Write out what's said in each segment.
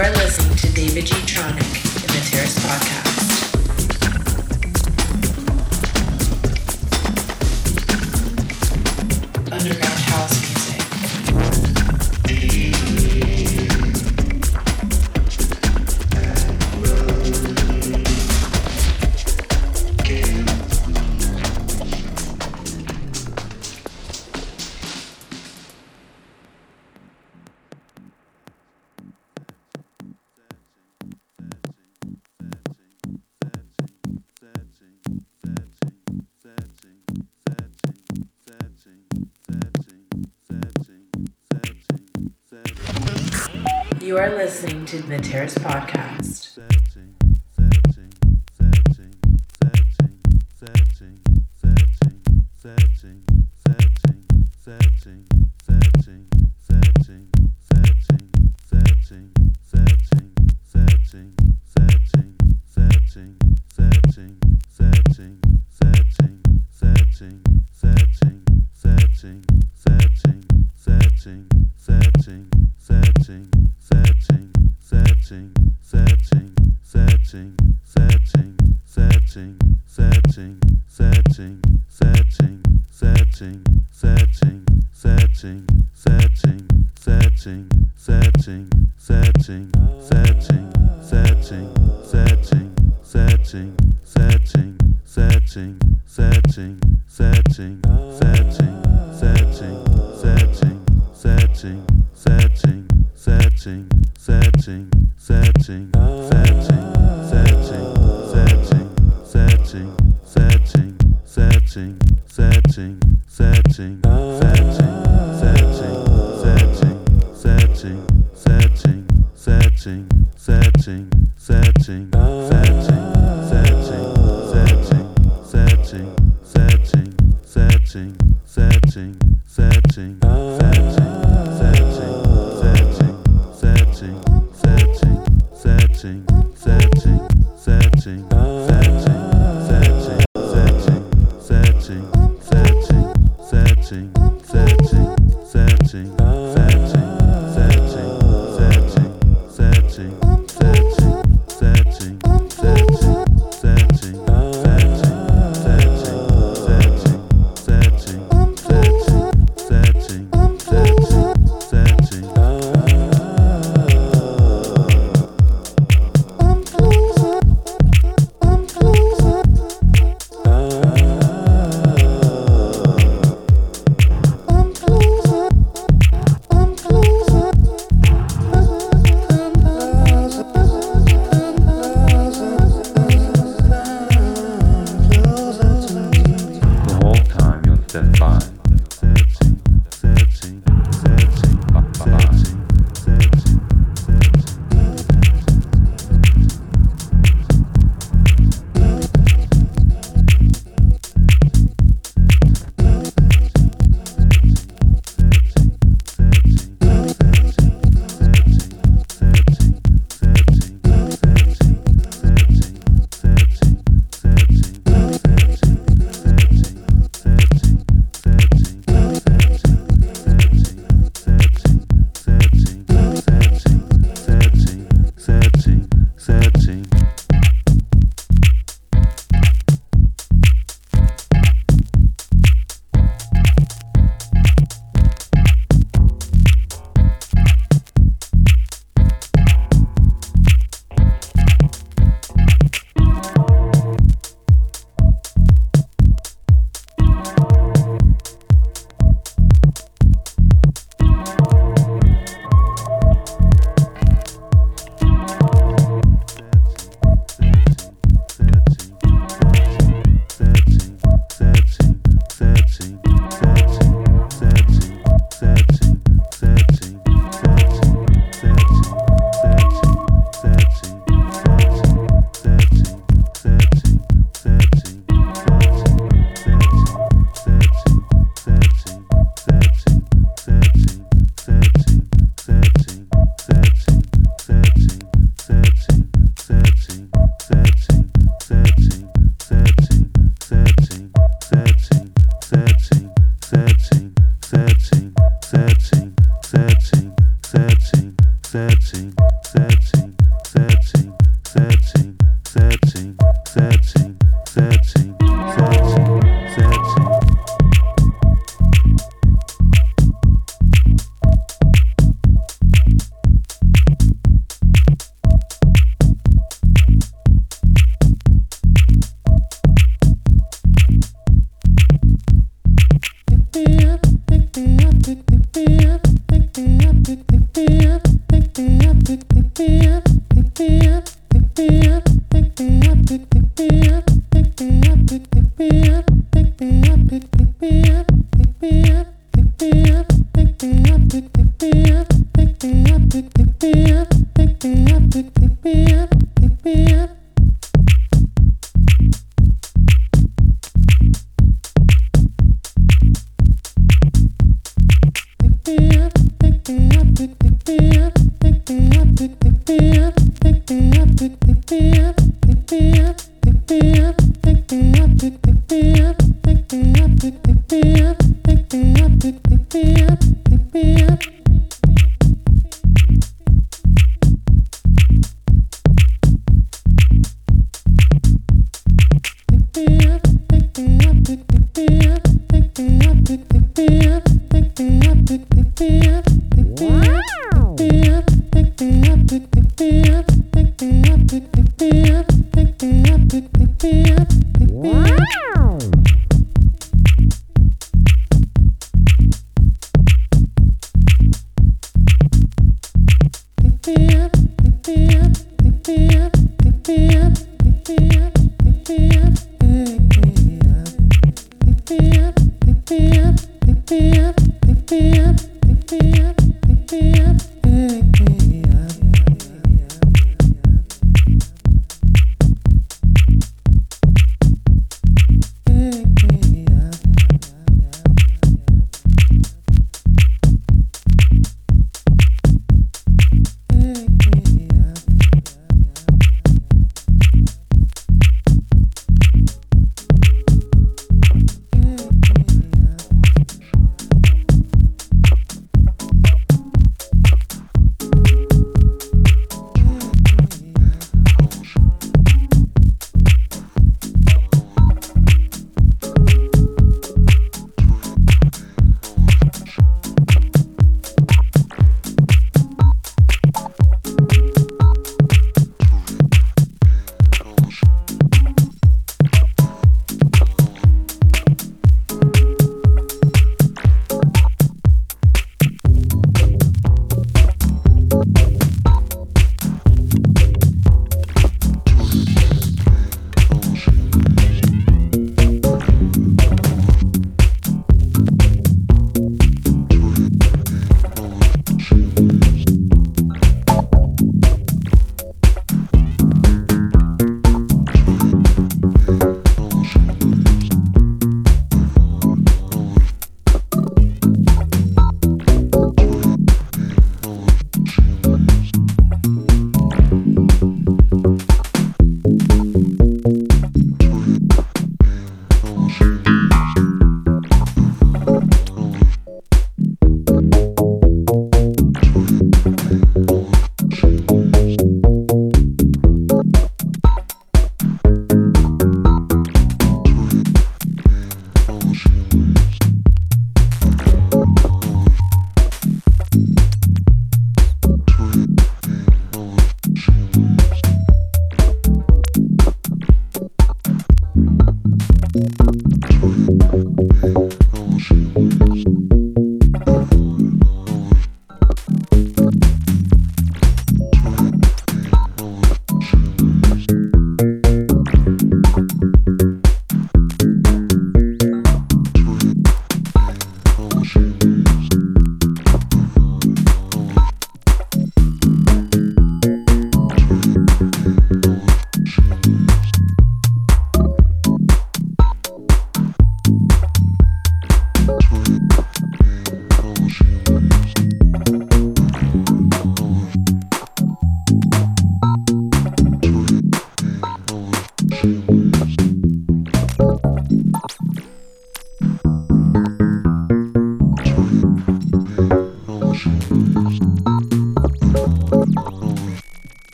are listening to David G. Tronic in the Terrace Podcast. Listening to the Terrace Podcast.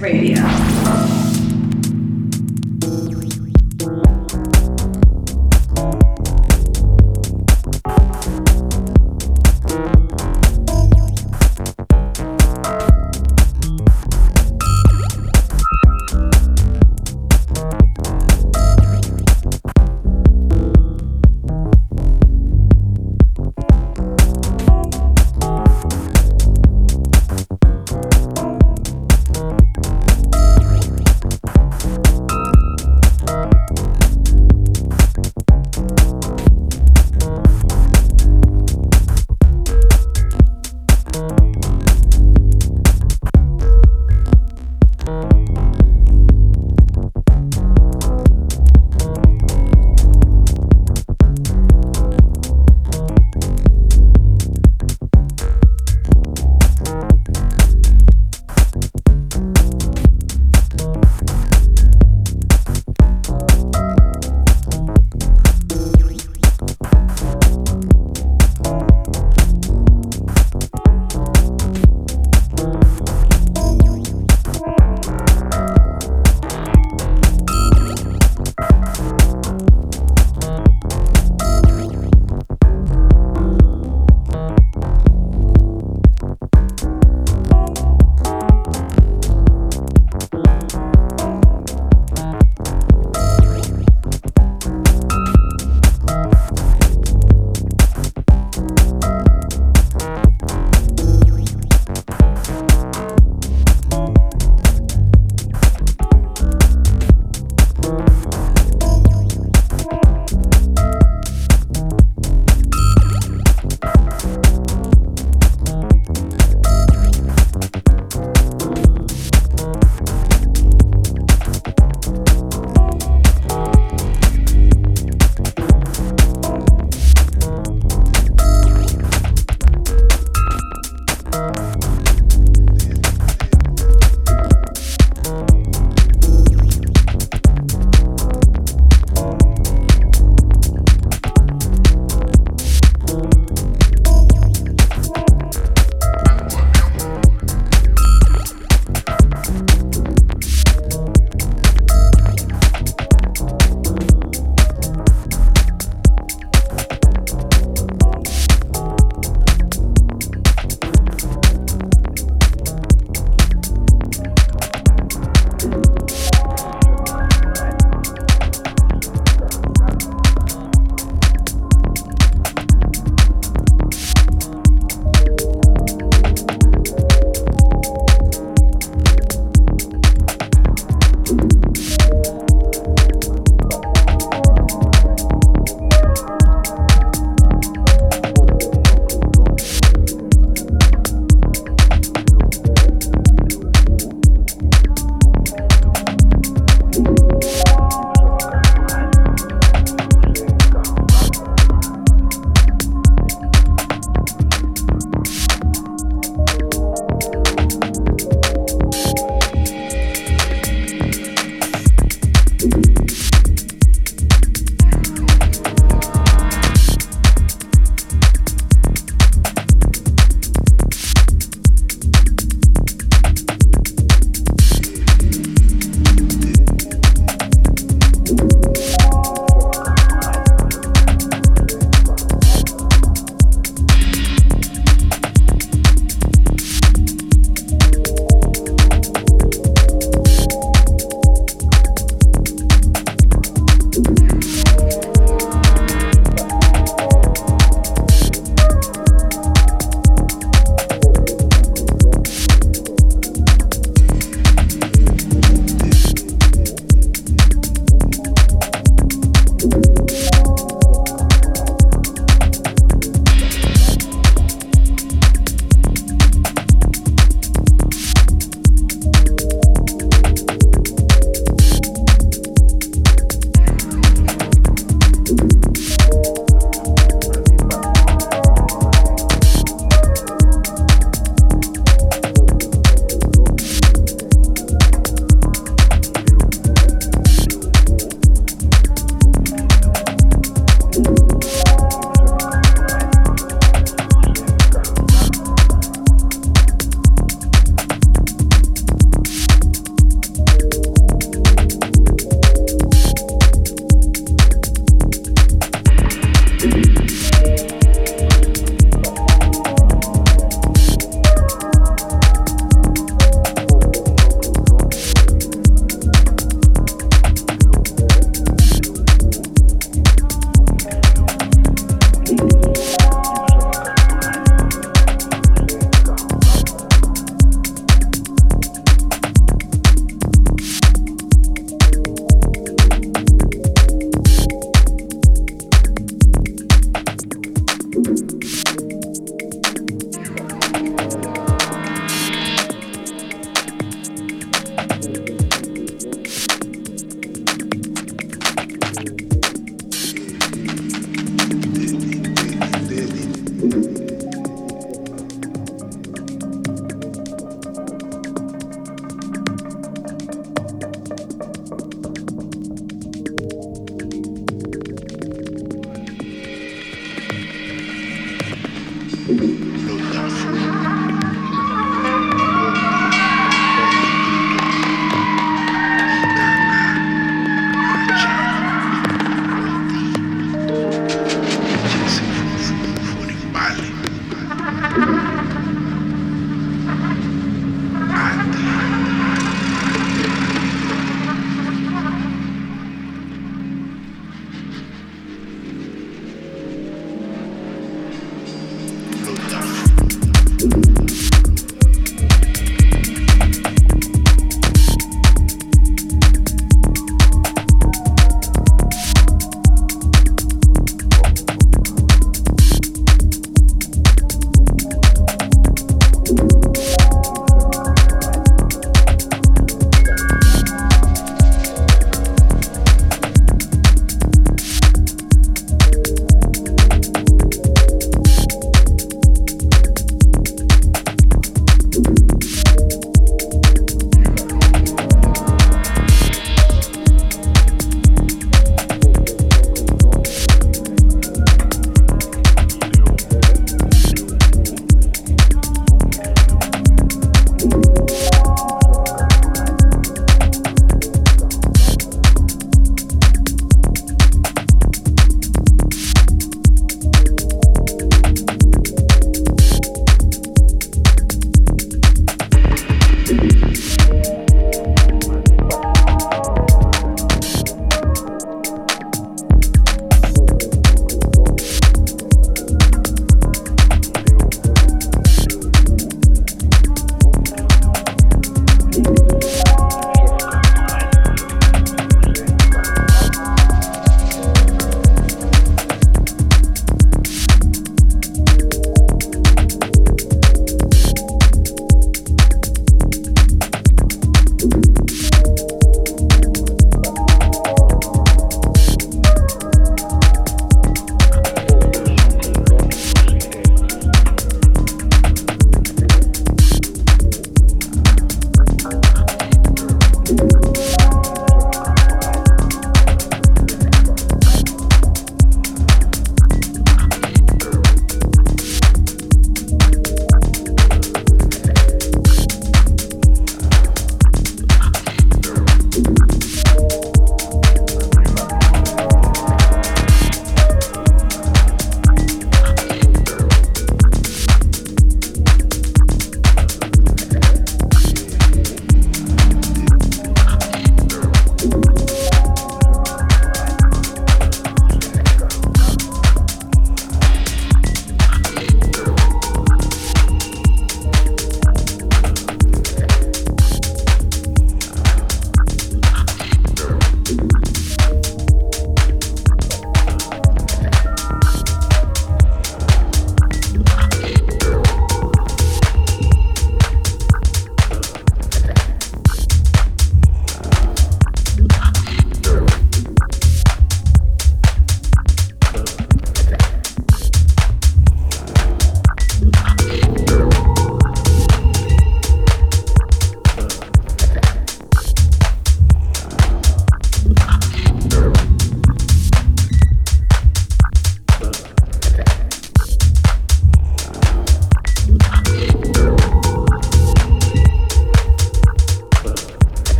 Radio.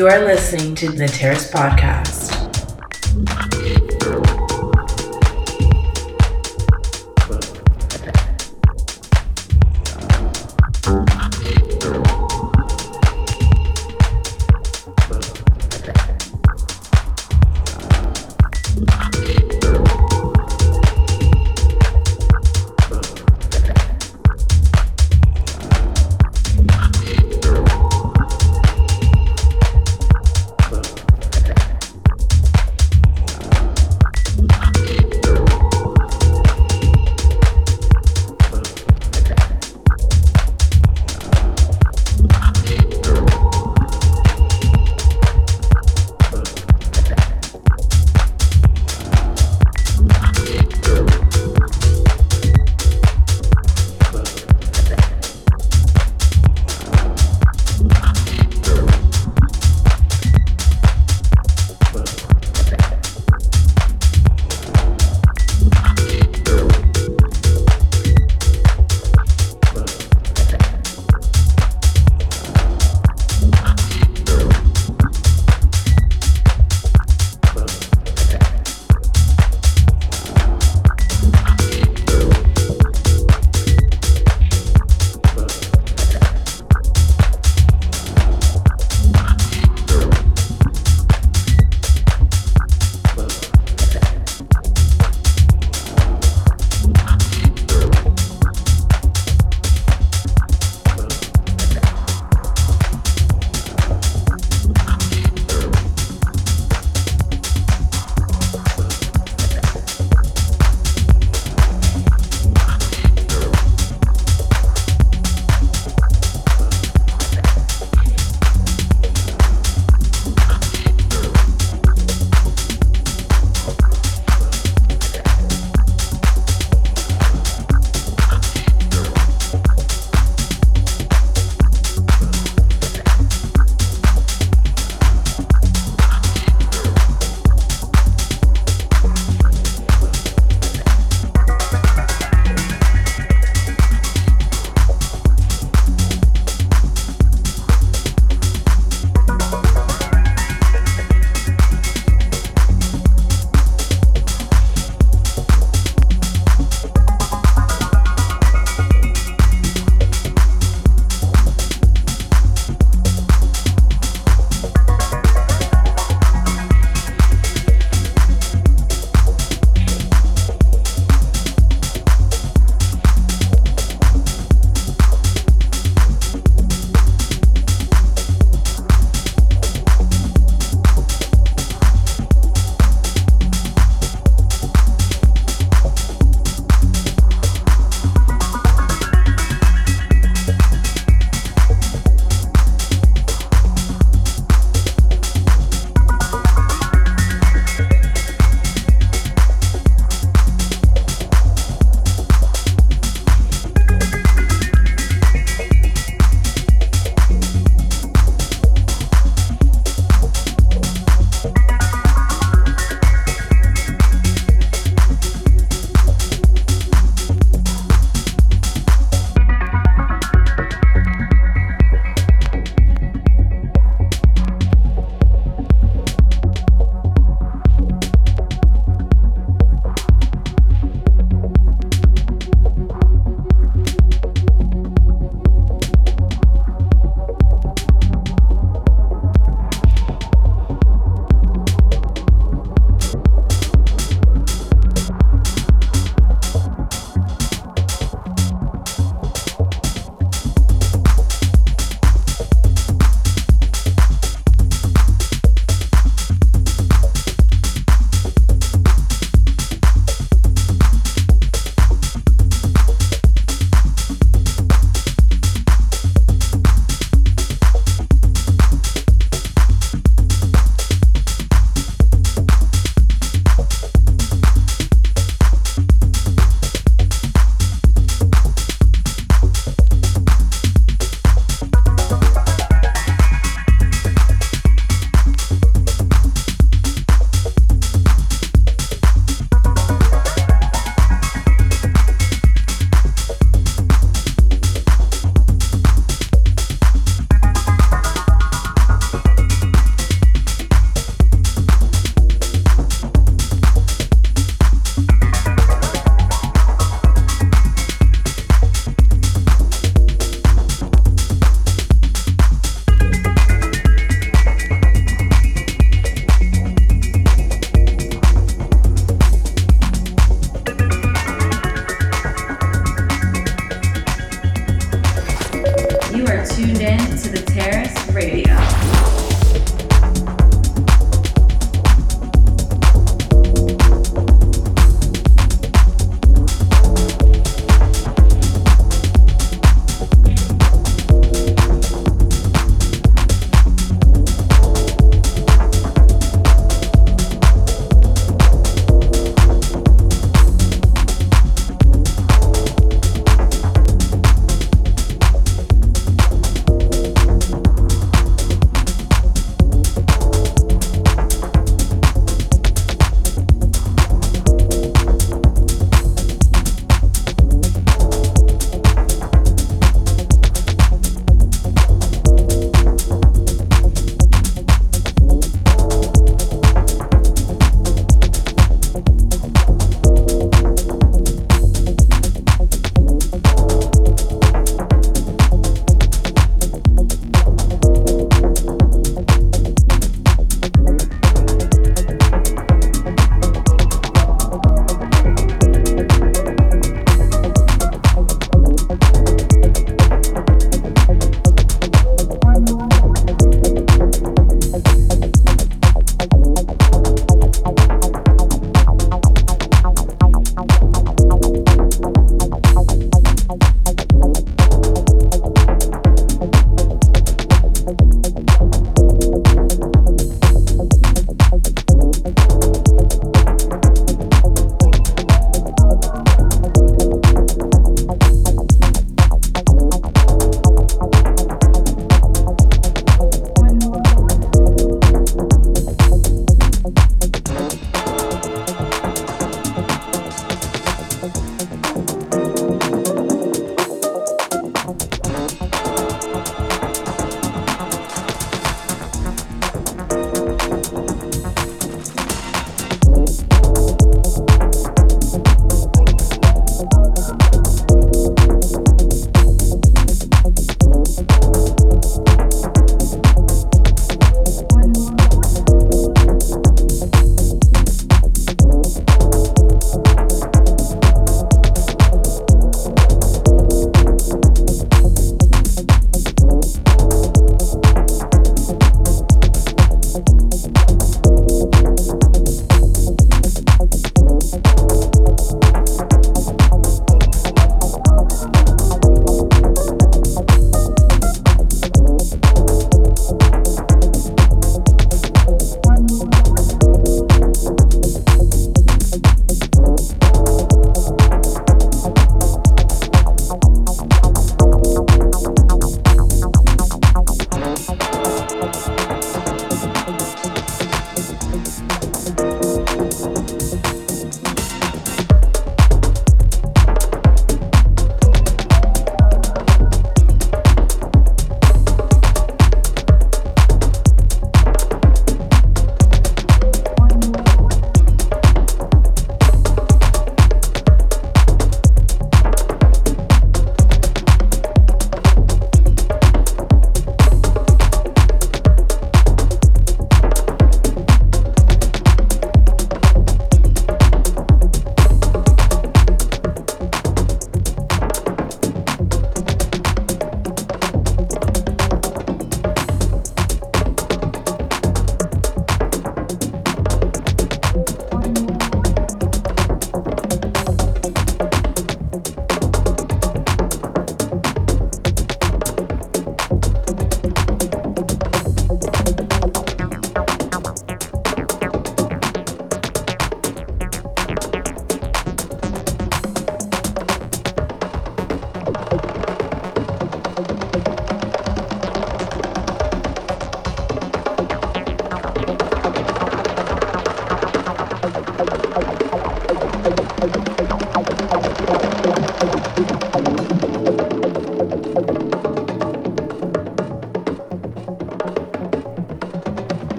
You are listening to the Terrace Podcast.